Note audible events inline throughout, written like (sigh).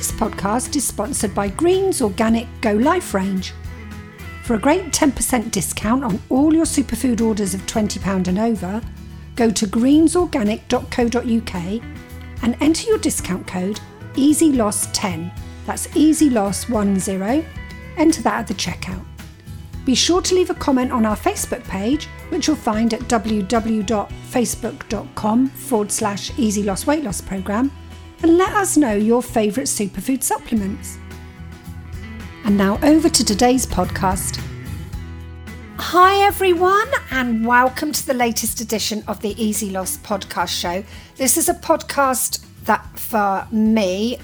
This podcast is sponsored by Green's Organic Go Life range. For a great 10% discount on all your superfood orders of £20 and over, go to greensorganic.co.uk and enter your discount code EasyLoss10. That's EasyLoss10. Enter that at the checkout. Be sure to leave a comment on our Facebook page, which you'll find at www.facebook.com forward slash easy loss weight loss program, and let us know your favourite superfood supplements. And now over to today's podcast. Hi, everyone, and welcome to the latest edition of the Easy Loss podcast show. This is a podcast that, for me,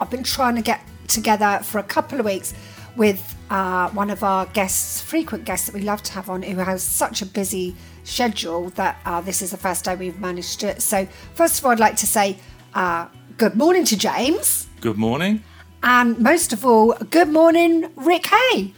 I've been trying to get together for a couple of weeks with uh, one of our guests, frequent guests that we love to have on, who has such a busy schedule that uh, this is the first day we've managed it. So, first of all, I'd like to say uh, good morning to James. Good morning. And most of all, good morning, Rick Hay.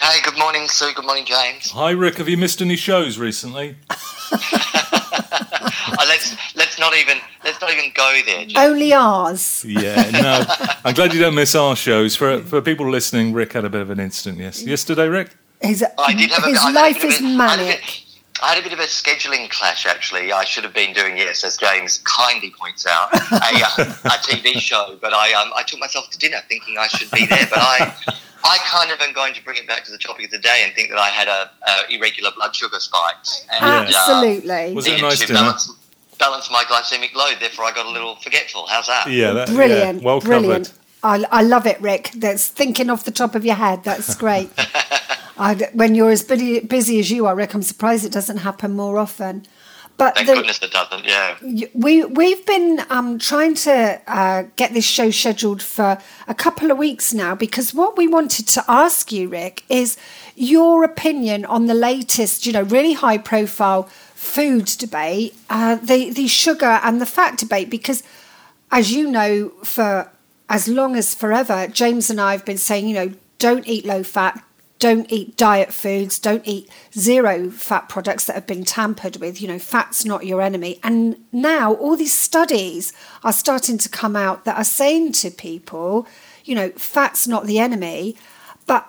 Hey, good morning, Sue. Good morning, James. Hi, Rick. Have you missed any shows recently? Uh, (laughs) (laughs) let's let's not even let's not even go there. James. Only ours. Yeah, no. (laughs) I'm glad you don't miss our shows. For for people listening, Rick had a bit of an incident yes yesterday. Rick. His, I did have a, his I had a life bit of is a- I had a bit- manic. I had a bit of a scheduling clash, actually. I should have been doing, yes, as James kindly points out, a, uh, a TV show, but I um, I took myself to dinner thinking I should be there. But I I kind of am going to bring it back to the topic of the day and think that I had a, a irregular blood sugar spikes. And, uh, Absolutely. Was it a nice to dinner? balance, balance my glycemic load. Therefore, I got a little forgetful. How's that? Yeah, that, Brilliant. yeah, well brilliant. covered. I, I love it, Rick. That's thinking off the top of your head. That's great. (laughs) I, when you're as busy, busy as you are, Rick, I'm surprised it doesn't happen more often. But Thank the, goodness it doesn't, yeah. we we've been um, trying to uh, get this show scheduled for a couple of weeks now because what we wanted to ask you, Rick, is your opinion on the latest, you know, really high profile food debate, uh, the the sugar and the fat debate. Because, as you know, for as long as forever, James and I have been saying, you know, don't eat low fat, don't eat diet foods, don't eat zero fat products that have been tampered with. You know, fat's not your enemy. And now all these studies are starting to come out that are saying to people, you know, fat's not the enemy. But,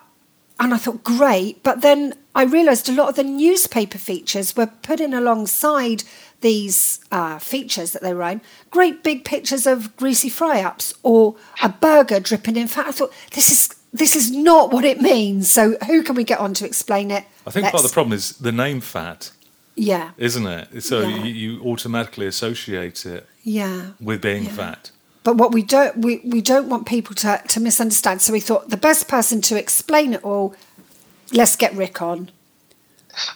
and I thought, great. But then I realized a lot of the newspaper features were put in alongside these uh, features that they were in great big pictures of greasy fry ups or a burger dripping in fat. I thought, this is this is not what it means. So who can we get on to explain it? I think part of the problem is the name fat, Yeah, isn't it? So Yeah. you, you automatically associate it yeah. with being Yeah. fat. But what we don't we, we don't want people to, to misunderstand. So we thought the best person to explain it all, let's get Rick on.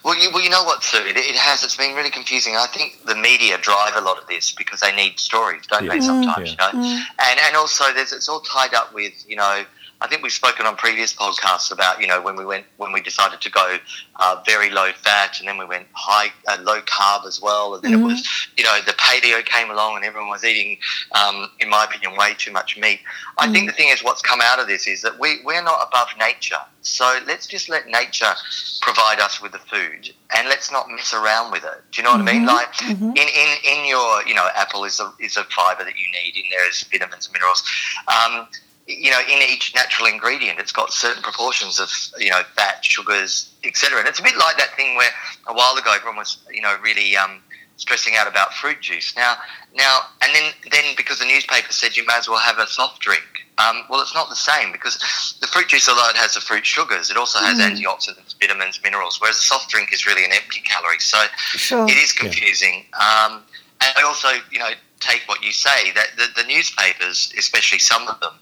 Well, you, well, you know what, Sue? It, it has. It's been really confusing. I think the media drive a lot of this because they need stories, don't Yeah. they? Sometimes, Yeah. you know, mm. and and also there's it's all tied up with you know. I think we've spoken on previous podcasts about you know when we went when we decided to go uh, very low fat and then we went high uh, low carb as well and then it was you know the paleo came along and everyone was eating um, in my opinion way too much meat. I think the thing is what's come out of this is that we we're not above nature, so let's just let nature provide us with the food and let's not mess around with it. Do you know what I mean? Like in, in in your you know apple is a is a fiber that you need. In there is vitamins and minerals. Um, you know, in each natural ingredient, it's got certain proportions of you know fat, sugars, etc. And it's a bit like that thing where a while ago everyone was you know really um, stressing out about fruit juice. Now, now, and then then because the newspaper said you may as well have a soft drink. Um, well, it's not the same because the fruit juice, although it has the fruit sugars, it also has antioxidants, vitamins, minerals. Whereas a soft drink is really an empty calorie. So Sure. it is confusing. Um, and also, you know, take what you say that the, the newspapers, especially some of them,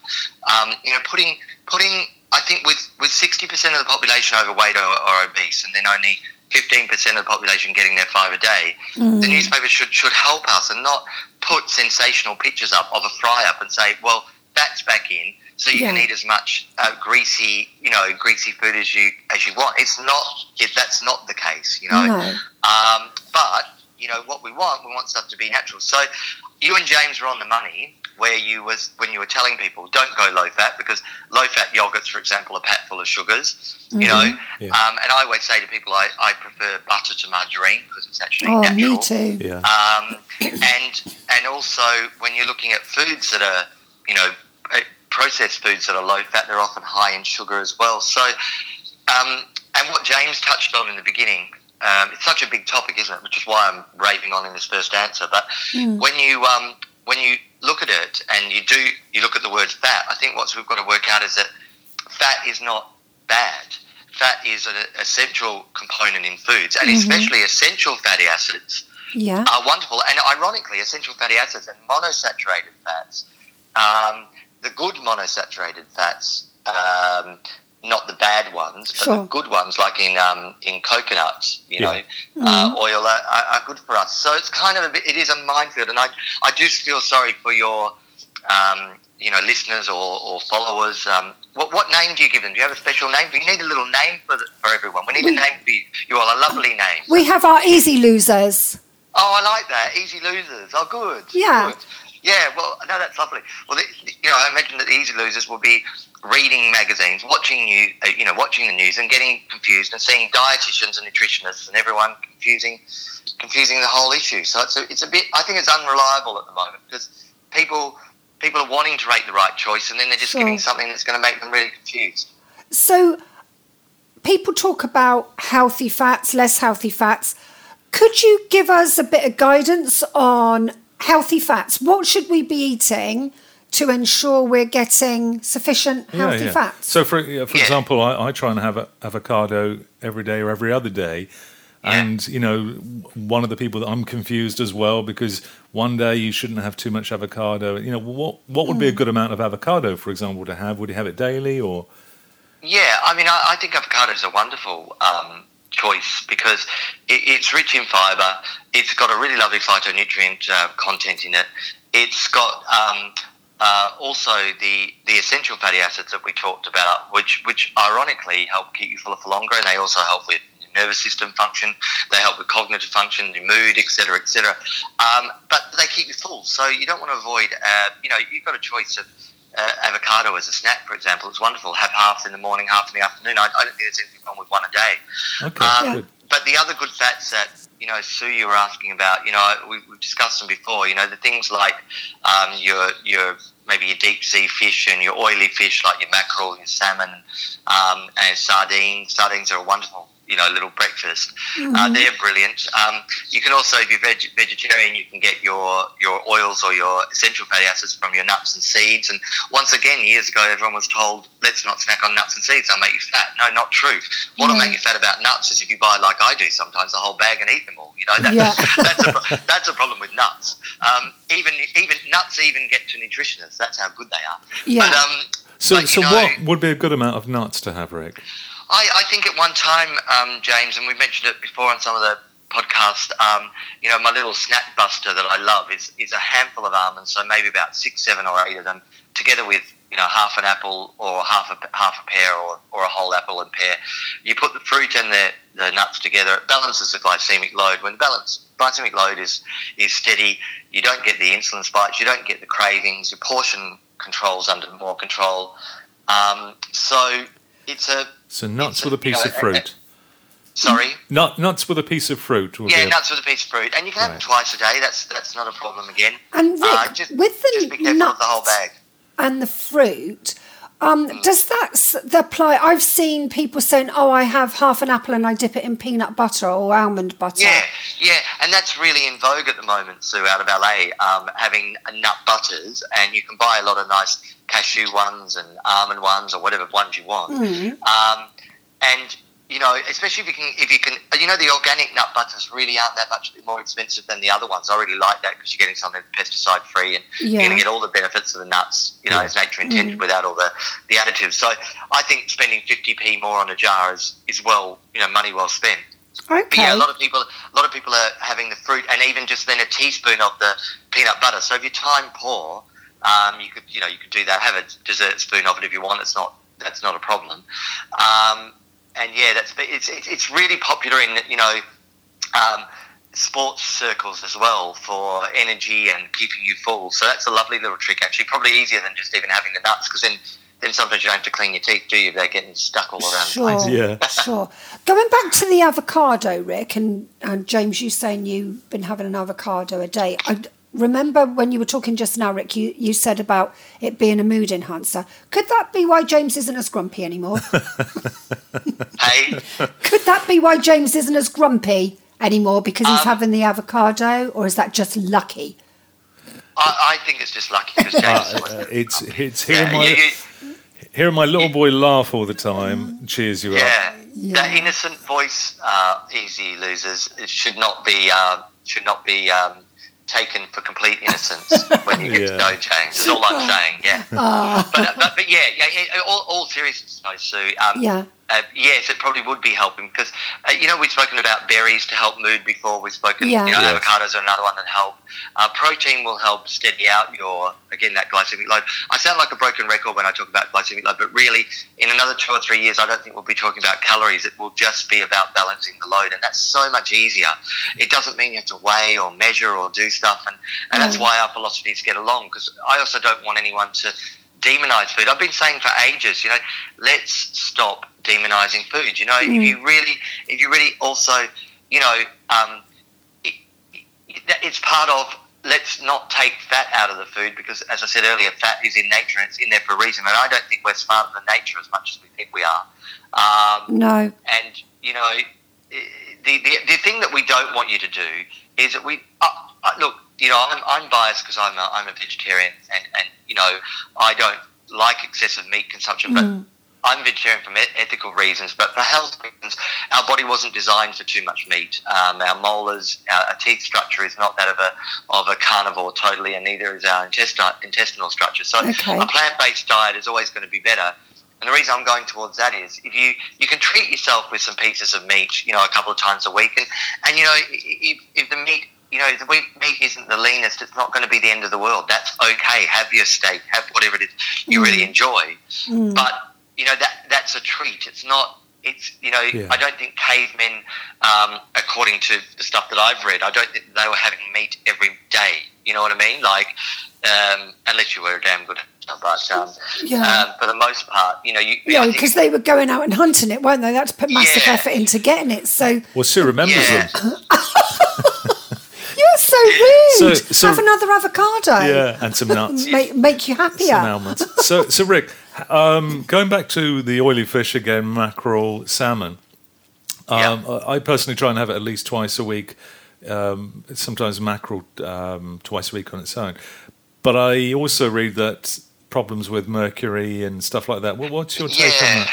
um, you know, putting putting. I think with with sixty percent of the population overweight or, or obese, and then only fifteen percent of the population getting their five a day, the newspapers should should help us and not put sensational pictures up of a fry up and say, well, that's back in. So you can eat as much uh, greasy, you know, greasy food as you as you want. It's not. It, that's not the case, you know. No. Um, but you know what we want, we want stuff to be natural. So you and James were on the money where you was when you were telling people don't go low fat because low fat yogurts, for example, are packed full of sugars. You know, Yeah. um, and I always say to people I, I prefer butter to margarine because it's actually Oh, natural. me too. Yeah. Um, and and also when you're looking at foods that are you know eh, processed foods that are low fat, they're often high in sugar as well. So, um, and what James touched on in the beginning, um, it's such a big topic, isn't it? Which is why I'm raving on in this first answer. But when you um, when you look at it and you do you look at the word fat, I think what we've got to work out is that fat is not bad. Fat is an essential component in foods, and especially essential fatty acids Yeah. are wonderful. And ironically, essential fatty acids and monosaturated fats, um, the good monosaturated fats, um, not the bad ones, but Sure. the good ones, like in um, in coconuts, you Yeah. know, uh, oil, are, are are good for us. So it's kind of a bit, it is a minefield, and I I do feel sorry for your. Um, you know, listeners or, or followers. Um, what, what name do you give them? Do you have a special name? Do you need a little name for, the, for everyone? We need a name for you. You all a lovely name. We have our easy losers. Oh, I like that. Easy losers. Oh, good. Yeah. Good. Yeah, well, no, that's lovely. Well, the, you know, I imagine that the easy losers will be reading magazines, watching you, uh, you know, watching the news and getting confused and seeing dietitians and nutritionists and everyone confusing, confusing the whole issue. So it's a, it's a bit. I think it's unreliable at the moment because people people are wanting to make the right choice and then they're just Sure. getting something that's going to make them really confused. So people talk about healthy fats, less healthy fats. Could you give us a bit of guidance on healthy fats? What should we be eating to ensure we're getting sufficient healthy fats? So, for for example, I, I try and have a, avocado every day or every other day. And you know, one of the people that I'm confused as well because one day you shouldn't have too much avocado. You know, what what would be a Mm. good amount of avocado, for example, to have? Would you have it daily or? Yeah, I mean, I, I think avocado is a wonderful um, choice because it, it's rich in fibre. It's got a really lovely phytonutrient uh, content in it. It's got um, uh, also the the essential fatty acids that we talked about, which which ironically help keep you fuller for longer, and they also help with nervous system function. They help with cognitive function, your mood, etc., etc. Um, but they keep you full, so you don't want to avoid. Uh, you know, you've got a choice of uh, avocado as a snack, for example. It's wonderful. Have half in the morning, half in the afternoon. I, I don't think there's anything wrong with one a day. Okay, Um. But the other good fats that you know, Sue, you were asking about. You know, we, we've discussed them before. You know, the things like um, your your maybe your deep sea fish and your oily fish like your mackerel, your salmon, um, and sardines. Sardines are a wonderful. You know, little breakfast. Uh, they're brilliant. Um, you can also, if you're veg- vegetarian, you can get your your oils or your essential fatty acids from your nuts and seeds. And once again, years ago, everyone was told, "Let's not snack on nuts and seeds; they'll make you fat." No, not true. What will Yeah. make you fat about nuts is if you buy, like I do sometimes, a whole bag and eat them all. You know, that, Yeah. (laughs) that's a that's a problem with nuts. Um, even even nuts even get to nutritionists. That's how good they are. Yeah. But um, So, but, so know, what would be a good amount of nuts to have, Rick? I, I think at one time, um, James, and we mentioned it before on some of the podcast. Um, you know, my little snack buster that I love is is a handful of almonds, so maybe about six, seven, or eight of them, together with you know half an apple or half a half a pear or, or a whole apple and pear. You put the fruit and the, the nuts together. It balances the glycemic load. When balance glycemic load is is steady, you don't get the insulin spikes. You don't get the cravings. Your portion controls under more control. Um, so it's a So nuts with a- a piece you of know, fruit. sorry. Nut, nuts with a piece of fruit. Yeah, be nuts with a piece of fruit, and you can have Right. them twice a day. That's that's not a problem again. And Rick, Uh, just, with the just be careful of the whole nuts bag. and the fruit, um, Mm. does that the apply? I've seen people saying, "Oh, I have half an apple and I dip it in peanut butter or almond butter." Yeah, yeah, and that's really in vogue at the moment, Sue, out of LA, um, having nut butters, and you can buy a lot of nice cashew ones and almond ones or whatever ones you want. Um, and you know, especially if you can, if you can, you know, the organic nut butters really aren't that much more expensive than the other ones. I really like that because you're getting something pesticide free and Yeah. you're going to get all the benefits of the nuts, you know, as nature intended, without all the, the additives. So I think spending 50p more on a jar is, is well, you know, money well spent. But Okay. yeah, a lot of people, a lot of people are having the fruit, and even just then a teaspoon of the peanut butter. So if you're time poor, um, you could, you know, you could do that. Have a dessert spoon of it if you want. It's not, that's not a problem. Um, and yeah, that's it's it's it's really popular in you know, um, sports circles as well for energy and keeping you full. So that's a lovely little trick. Actually, probably easier than just even having the nuts because then. Then sometimes you don't have to clean your teeth, do you? They're getting stuck all around the place. Sure. Yeah. Sure. Going back to the avocado, Rick, and, and James, you saying you've been having an avocado a day. I, remember when you were talking just now, Rick, you, you said about it being a mood enhancer. Could that be why James isn't as grumpy anymore? (laughs) Hey, Could that be why James isn't as grumpy anymore because he's Um, having the avocado, or is that just lucky? I, I think it's just lucky because James. (laughs) Uh, it's it's hearing yeah, my you- you- hearing my little boy laugh all the time cheers you up. yeah, that innocent voice, uh, easy losers, it should not be uh, should not be um, taken for complete innocence when you get Yeah. to know James. Is all I'm saying. Yeah, but, but but yeah, yeah. yeah all, all seriousness, though, Sue. Um, Yeah. Uh, yes, it probably would be helping because uh, you know we've spoken about berries to help mood before. We've spoken, Yeah. you know, Yes. avocados are another one that help. Uh, protein will help steady out your again that glycemic load. I sound like a broken record when I talk about glycemic load, but really, in another two or three years, I don't think we'll be talking about calories. It will just be about balancing the load, and that's so much easier. It doesn't mean you have to weigh or measure or do stuff, and, and that's Mm. why our philosophies get along. Because I also don't want anyone to demonize food. I've been saying for ages, you know, let's stop demonizing food. You know, if you really, if you really also, you know, um, it, it, it's part of let's not take fat out of the food because, as I said earlier, fat is in nature and it's in there for a reason. And I don't think we're smarter than nature as much as we think we are. Um, No. and you know, the, the the thing that we don't want you to do is that we uh, uh, look. You know, I'm, I'm biased because I'm a, I'm a vegetarian, and, and you know, I don't like excessive meat consumption, but. I'm vegetarian for ethical reasons, but for health reasons, our body wasn't designed for too much meat. Um, our molars, our, our teeth structure is not that of a of a carnivore totally, and neither is our intesti- intestinal structure. So Okay. a plant-based diet is always going to be better. And the reason I'm going towards that is if you, you can treat yourself with some pieces of meat, you know, a couple of times a week. And, and you know, if, if the meat, you know, the wheat meat isn't the leanest, it's not going to be the end of the world. That's okay. Have your steak, have whatever it is you really enjoy. But, you know, that that's a treat. It's not, it's, you know, Yeah. I don't think cavemen, um, according to the stuff that I've read, I don't think they were having meat every day. You know what I mean? Like, um, unless you were a damn good hunter, but um, (laughs) Yeah. um, for the most part, you know, you I Yeah, think- because they were going out and hunting it, weren't they? That's put massive Yeah. effort into getting it. So Well, Sue remembers Yeah. them. (laughs) you're so rude. So- so- Have another avocado. Yeah, and some nuts. (laughs) Make, make you happier. some almonds. So, so Rick, um, going back to the oily fish again, mackerel, salmon. Um, I I personally try and have it at least twice a week. Um, sometimes mackerel um, twice a week on its own. But I also read that problems with mercury and stuff like that. Well, what's your take on that?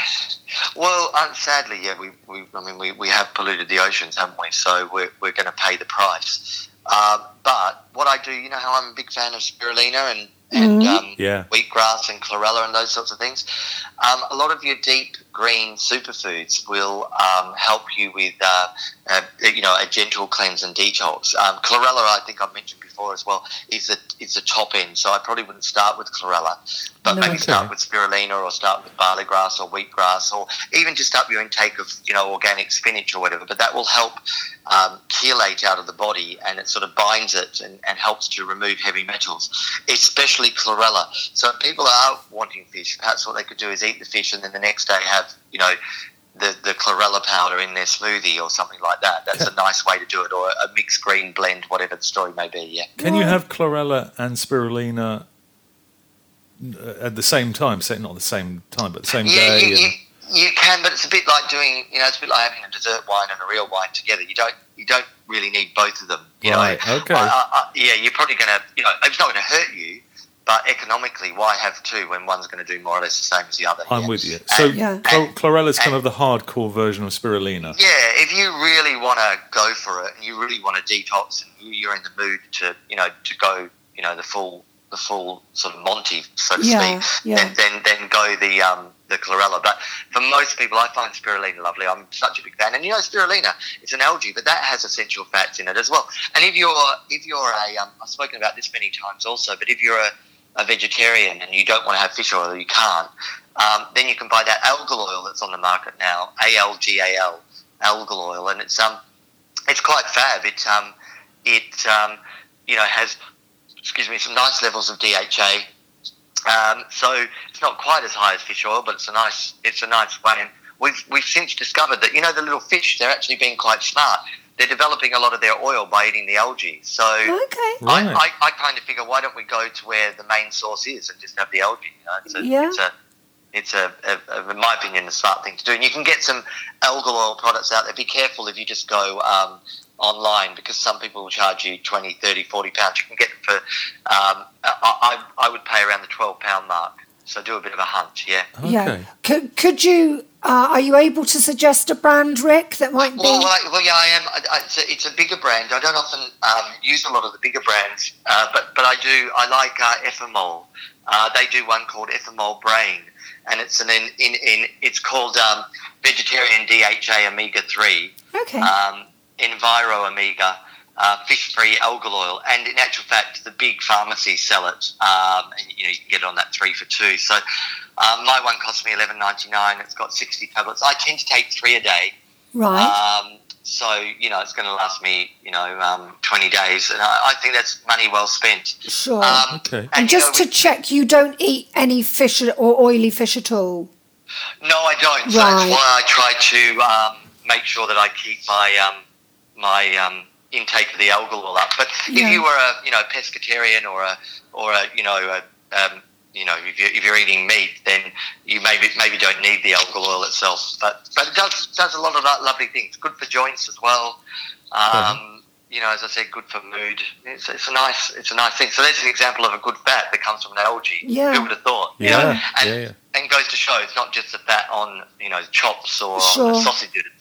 Well, um, sadly, yeah, we, we I mean, we, we have polluted the oceans, haven't we? So we're, we're going to pay the price. Um, but what I do, you know how I'm a big fan of spirulina and, and um, Yeah. wheatgrass and chlorella and those sorts of things. Um, a lot of your deep green superfoods will um, help you with, uh, uh, you know, a gentle cleanse and detox. Um, chlorella, I think I've mentioned before as well, is the is the top end. So I probably wouldn't start with chlorella, but No. maybe Okay. start with spirulina or start with barley grass or wheatgrass or even just up your intake of you know organic spinach or whatever. But that will help um, chelate out of the body and it sort of binds it and, and helps to remove heavy metals, especially chlorella. So if people are wanting fish, perhaps what they could do is eat the fish and then the next day have you know. The, the chlorella powder in their smoothie or something like that. That's a (laughs) nice way to do it, or a mixed green blend, whatever the story may be. Yeah. Can you have chlorella and spirulina uh, at the same time? Say not the same time, but the same Yeah, day. you, you, you can, but it's a bit like doing, you know, it's a bit like having a dessert wine and a real wine together. You don't, you don't really need both of them. You Right, know? okay. I, I, I, yeah, you're probably going to, you know, it's not going to hurt you, but economically, why have two when one's going to do more or less the same as the other? I'm yeah. with you. So And- Yeah. chlor- and- chlorella's kind of the hardcore version of spirulina. yeah, if you really want to go for it and you really want to detox and you- you're in the mood to, you know, to go, you know, the full, the full sort of Monty, so to Yeah, speak, yeah. then, then then go the um, the chlorella. But for most people, I find spirulina lovely. I'm such a big fan. And you know, spirulina, it's an algae, but that has essential fats in it as well. And if you're if you're a, um, I've spoken about this many times also, but if you're a, a vegetarian and you don't want to have fish oil, you can't, um, then you can buy that algal oil that's on the market now, A L G A L, algal oil, and it's um it's quite fab. It um it um you know has excuse me some nice levels of DHA. Um, so it's not quite as high as fish oil, but it's a nice it's a nice way. And we've we've since discovered that you know the little fish they're actually being quite smart. They're developing a lot of their oil by eating the algae. So Okay. Right. I, I, I kind of figure, why don't we go to where the main source is and just have the algae? You know, it's a, Yeah. it's a, it's a, a, a, in my opinion, a smart thing to do. And you can get some algal oil products out there. Be careful if you just go um, online because some people will charge you 20, 30, 40 pounds. You can get them for, um, I, I, I would pay around the 12 pound mark. So do a bit of a hunt, yeah. Yeah. Could, could you, uh, are you able to suggest a brand, Rick, that might be? Well, I, well, yeah, I am. I, I, it's, a, it's a bigger brand. I don't often um, use a lot of the bigger brands, uh, but but I do. I like uh, Efamol. Uh, they do one called Efamol Brain, and it's an in, in, in it's called um, vegetarian DHA omega three, okay. um, Enviro omega. Uh, fish-free algal oil, and in actual fact, the big pharmacies sell it, um, and you know you can get it on that three for two. So um, my one cost me eleven ninety nine. It's got sixty tablets. I tend to take three a day, right. um, so you know it's going to last me you know um, 20 days, and I, I think that's money well spent. sure. Um, Okay. and you just know, to check, you don't eat any fish or oily fish at all? no, I don't. So that's why I try to um, make sure that I keep my um, my um, intake of the algal oil up. But Yeah. if you were a you know pescatarian or a or a you know a, um, you know if you're, if you're eating meat, then you maybe maybe don't need the algal oil itself. But but it does does a lot of lo- lovely things. Good for joints as well. Um, You know, as I said, good for mood. It's, it's a nice it's a nice thing. So there's an example of a good fat that comes from an algae. Yeah. Who would have thought? you Yeah, know? And, yeah, yeah. and goes to show it's not just the fat on you know chops or Sure. sausages.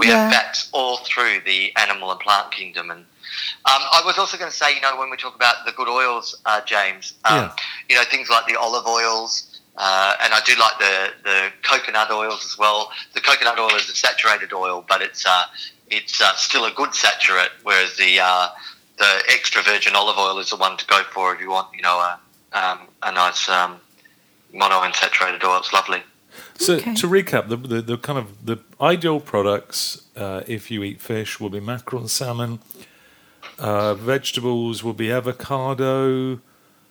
We Yeah. have fats all through the animal and plant kingdom. And um, I was also going to say, you know, when we talk about the good oils, uh, James, um, Yeah. you know, things like the olive oils. Uh, and I do like the, the coconut oils as well. The coconut oil is a saturated oil, but it's uh, it's uh, still a good saturate, whereas the uh, the extra virgin olive oil is the one to go for if you want, you know, a, um, a nice um, monounsaturated oil. It's lovely. So Okay. to recap, the, the, the kind of the ideal products uh, if you eat fish will be mackerel and salmon. Uh, vegetables will be avocado.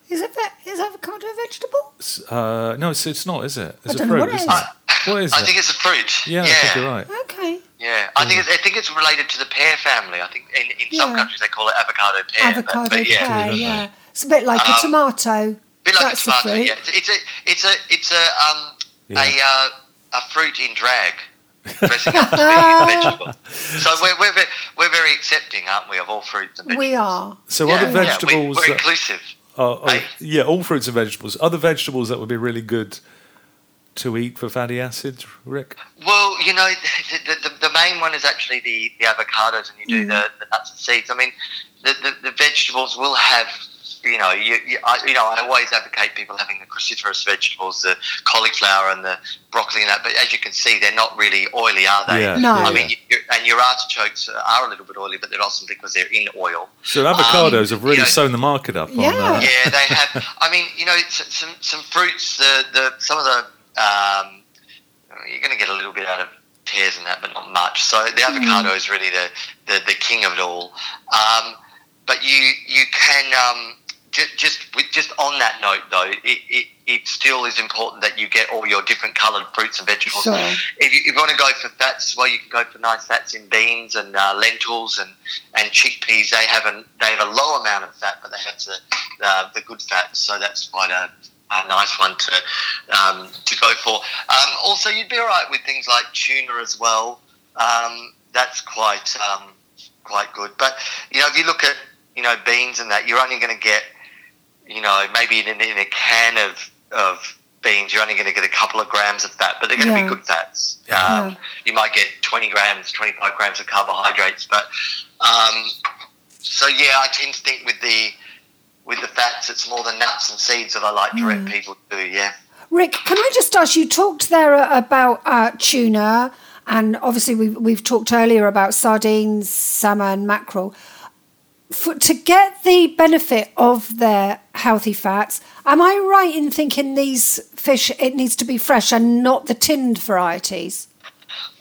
Is it ve- avocado a vegetable? Uh, no, it's, it's not, is it? It's I a don't know fruit. what it isn't is. it? What is I it? think it's a fruit. yeah, I think you're right. Okay. Yeah, I think it's, I think it's related to the pear family. I think in, in some Yeah. countries they call it avocado pear. but- Avocado but, yeah, pear, don't yeah. It's a bit like a Um, tomato. bit like That's a a tomato. fruit. Yeah, it's, it's a it's a it's a um Yeah. a uh, a fruit in drag. (laughs) dressing up to be a vegetable. (laughs) So we're, we're, ve- we're very accepting, aren't we, of all fruits and vegetables? We are. So yeah, other yeah, we- vegetables, we're that- inclusive. are- are- Hey? yeah, all fruits and vegetables. Other vegetables that would be really good to eat for fatty acids, Rick. Well, you know, the, the, the main one is actually the, the avocados, and you do the, the nuts and seeds. I mean, the, the, the vegetables will have, you know, you, you, I, you know, I always advocate people having the cruciferous vegetables, the cauliflower and the broccoli and that. But as you can see, they're not really oily, are they? Yeah, No. yeah, I mean, you and your artichokes are a little bit oily, but they're awesome because they're in oil. So avocados have really yeah. sewn the market up on Yeah. that. Yeah, they have. I mean, you know, some some fruits. The the some of the um, you're going to get a little bit out of pears and that, but not much. So the avocado is really the, the, the king of it all. Um, but you you can um, just just just on that note though, it, it, it still is important that you get all your different coloured fruits and vegetables. Sure. If you, if you want to go for fats, well, you can go for nice fats in beans and uh, lentils and, and chickpeas. They have a they have a low amount of fat, but they have the uh, the good fats. So that's quite a, a nice one to um, to go for. Um, also, you'd be all right with things like tuna as well. Um, that's quite um, quite good. But you know, if you look at you know beans and that, you're only going to get you know maybe in, in a can of of beans, you're only going to get a couple of grams of fat, but they're going to Yeah. be good fats. Yeah. Um, You might get 20 grams, 25 grams of carbohydrates, but um, so yeah, I tend to think with the with the fats, it's more the nuts and seeds that I like to direct Mm. people to. Yeah. Rick, can I just ask you talked there about uh, tuna, and obviously we've, we've talked earlier about sardines, salmon, mackerel. For, to get the benefit of their healthy fats, am I right in thinking these fish it needs to be fresh and not the tinned varieties?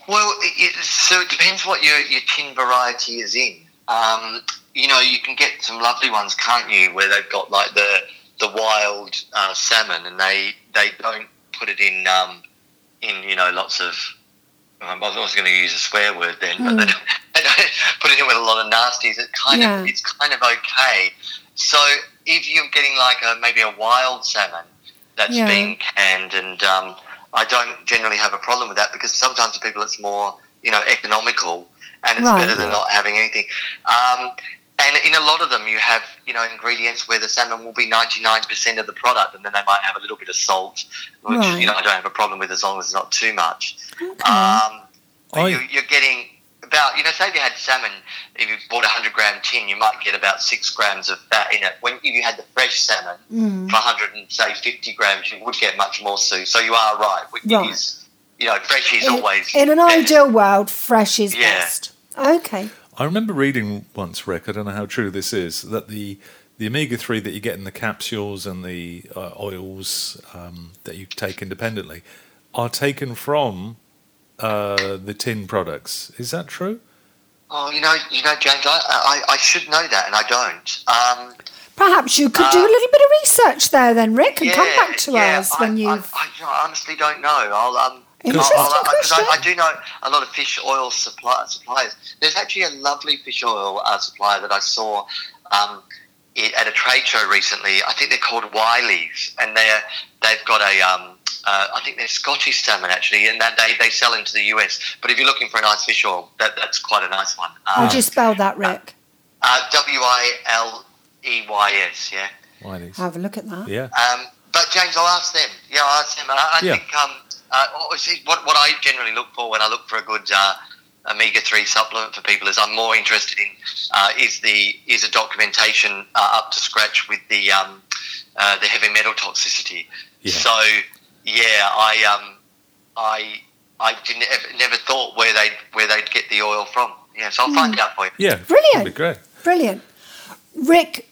Well, it, so it depends what your, your tin variety is in. Um, you know, you can get some lovely ones, can't you, where they've got like the the wild uh, salmon, and they they don't put it in um, in you know lots of um, I was also going to use a swear word then, but (laughs) then put it in with a lot of nasties. It kind Yeah. of it's kind of okay. So if you're getting like a maybe a wild salmon that's Yeah. being canned, and um, I don't generally have a problem with that because sometimes to people it's more you know economical and it's Right. better than not having anything. Um, and in a lot of them, you have you know ingredients where the salmon will be ninety nine percent of the product, and then they might have a little bit of salt, which Right. you know I don't have a problem with as long as it's not too much. Okay. Um, but you, you're getting about, you know, say if you had salmon, if you bought a 100 gram tin, you might get about six grams of fat in it. When if you had the fresh salmon Mm. for 100 and say 50 grams, you would get much more, Sue. So you are right. It Right. is, you know, fresh is in, always. in an best. ideal world, fresh is Yeah. best. Okay. I remember reading once, Rick. I don't know how true this is. That the the omega three that you get in the capsules and the uh, oils um, that you take independently are taken from uh, the tin products. Is that true? Oh, you know, you know, James, I, I, I should know that, and I don't. Um, Perhaps you could do a Uh, little bit of research there then, Rick, and come back to yeah, us I, when I, you've. I, I honestly don't know. I'll um. Interesting I'll- I'll- 'cause I, I do know a lot of fish oil supply, suppliers. There's actually a lovely fish oil uh, supplier that I saw um, it, at a trade show recently. I think they're called Wiley's, and they're they've got a um, uh, I think they're Scottish salmon actually, and that they, they sell into the US. But if you're looking for a nice fish oil, that, that's quite a nice one. How Um, do you spell that, Rick? uh, W I L E Y S, yeah. Why these? Have a look at that. Yeah. Um, but James, I'll ask them. Yeah, I'll ask them. I, I Yeah. think um, uh, what, see, what what I generally look for when I look for a good uh, omega three supplement for people is I'm more interested in uh, is the is a documentation uh, up to scratch with the um, uh, the heavy metal toxicity. Yeah. So yeah, I um, I I didn't ever, never thought where they would where they'd get the oil from. Yeah, so I'll find Hmm. out for you. Yeah. Brilliant. That'd be great. Brilliant. Rick,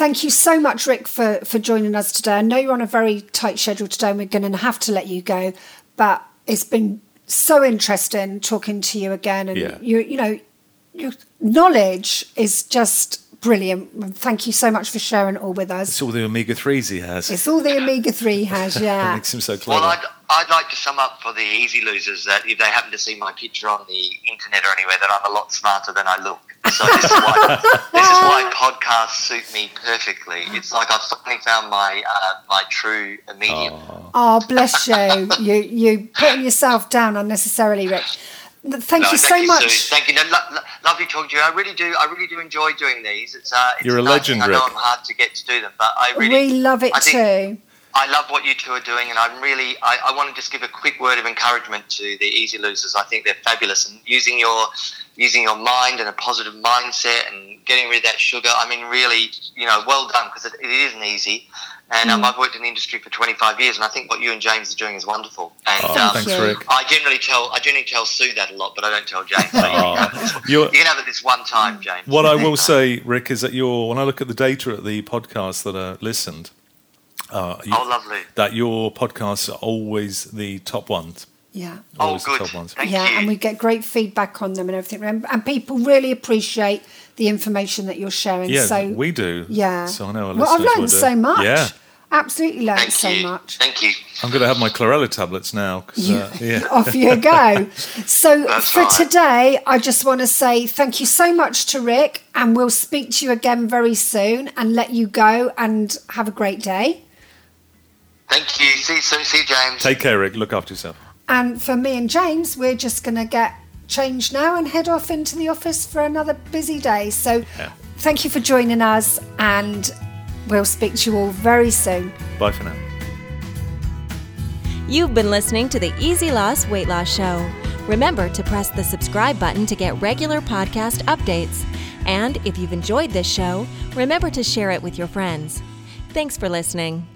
thank you so much, Rick, for, for joining us today. I know you're on a very tight schedule today and we're going to have to let you go, but it's been so interesting talking to you again. And Yeah. you, you know, your knowledge is just brilliant. Thank you so much for sharing it all with us. It's all the omega threes he has. It's all the omega 3 has, That (laughs) yeah. makes him so clever. Well, I'd, I'd like to sum up for the easy losers that if they happen to see my picture on the internet or anywhere, that I'm a lot smarter than I look. So this is why, (laughs) this is why podcasts suit me perfectly. It's like I've finally found my uh, my true medium. Oh, bless you. you you putting yourself down unnecessarily, Rick. Thank No, you so Sue. much. Thank you. No, lo- lo- lovely talking to you. I really do. I really do enjoy doing these. It's uh, it's You're a nice legend, thing. I know Rick. I'm hard to get to do them, but I really we love it I think- too. I love what you two are doing, and I'm really. I, I want to just give a quick word of encouragement to the easy losers. I think they're fabulous, and using your using your mind and a positive mindset and getting rid of that sugar. I mean, really, you know, well done because it, it isn't easy. And Mm. um, I've worked in the industry for 25 years, and I think what you and James are doing is wonderful. And Oh, um, thanks. Rick. I generally tell I generally tell Sue that a lot, but I don't tell James. So you, Oh, can have this, you're- you can have it this one time, James. What I will (laughs) say, Rick, is that your when I look at the data at the podcasts that are listened, uh, you- Oh, lovely. that your podcasts are always the top ones. Yeah. Oh, Always the top ones. Thank yeah, you. and we get great feedback on them and everything. And, and people really appreciate the information that you're sharing. Yeah, so we do. Yeah. So I know our well, I've learned so much. Yeah. Absolutely learned Thank so you. much. Thank you. I'm going to have my chlorella tablets now. 'cause, uh, yeah. (laughs) Off you go. (laughs) So That's for fine. today, I just want to say thank you so much to Rick, and we'll speak to you again very soon and let you go and have a great day. Thank you. See you soon. See you, James. Take care, Rick. Look after yourself. And for me and James, we're just going to get changed now and head off into the office for another busy day. So Yeah. thank you for joining us, and we'll speak to you all very soon. Bye for now. You've been listening to the Easy Loss Weight Loss Show. Remember to press the subscribe button to get regular podcast updates. And if you've enjoyed this show, remember to share it with your friends. Thanks for listening.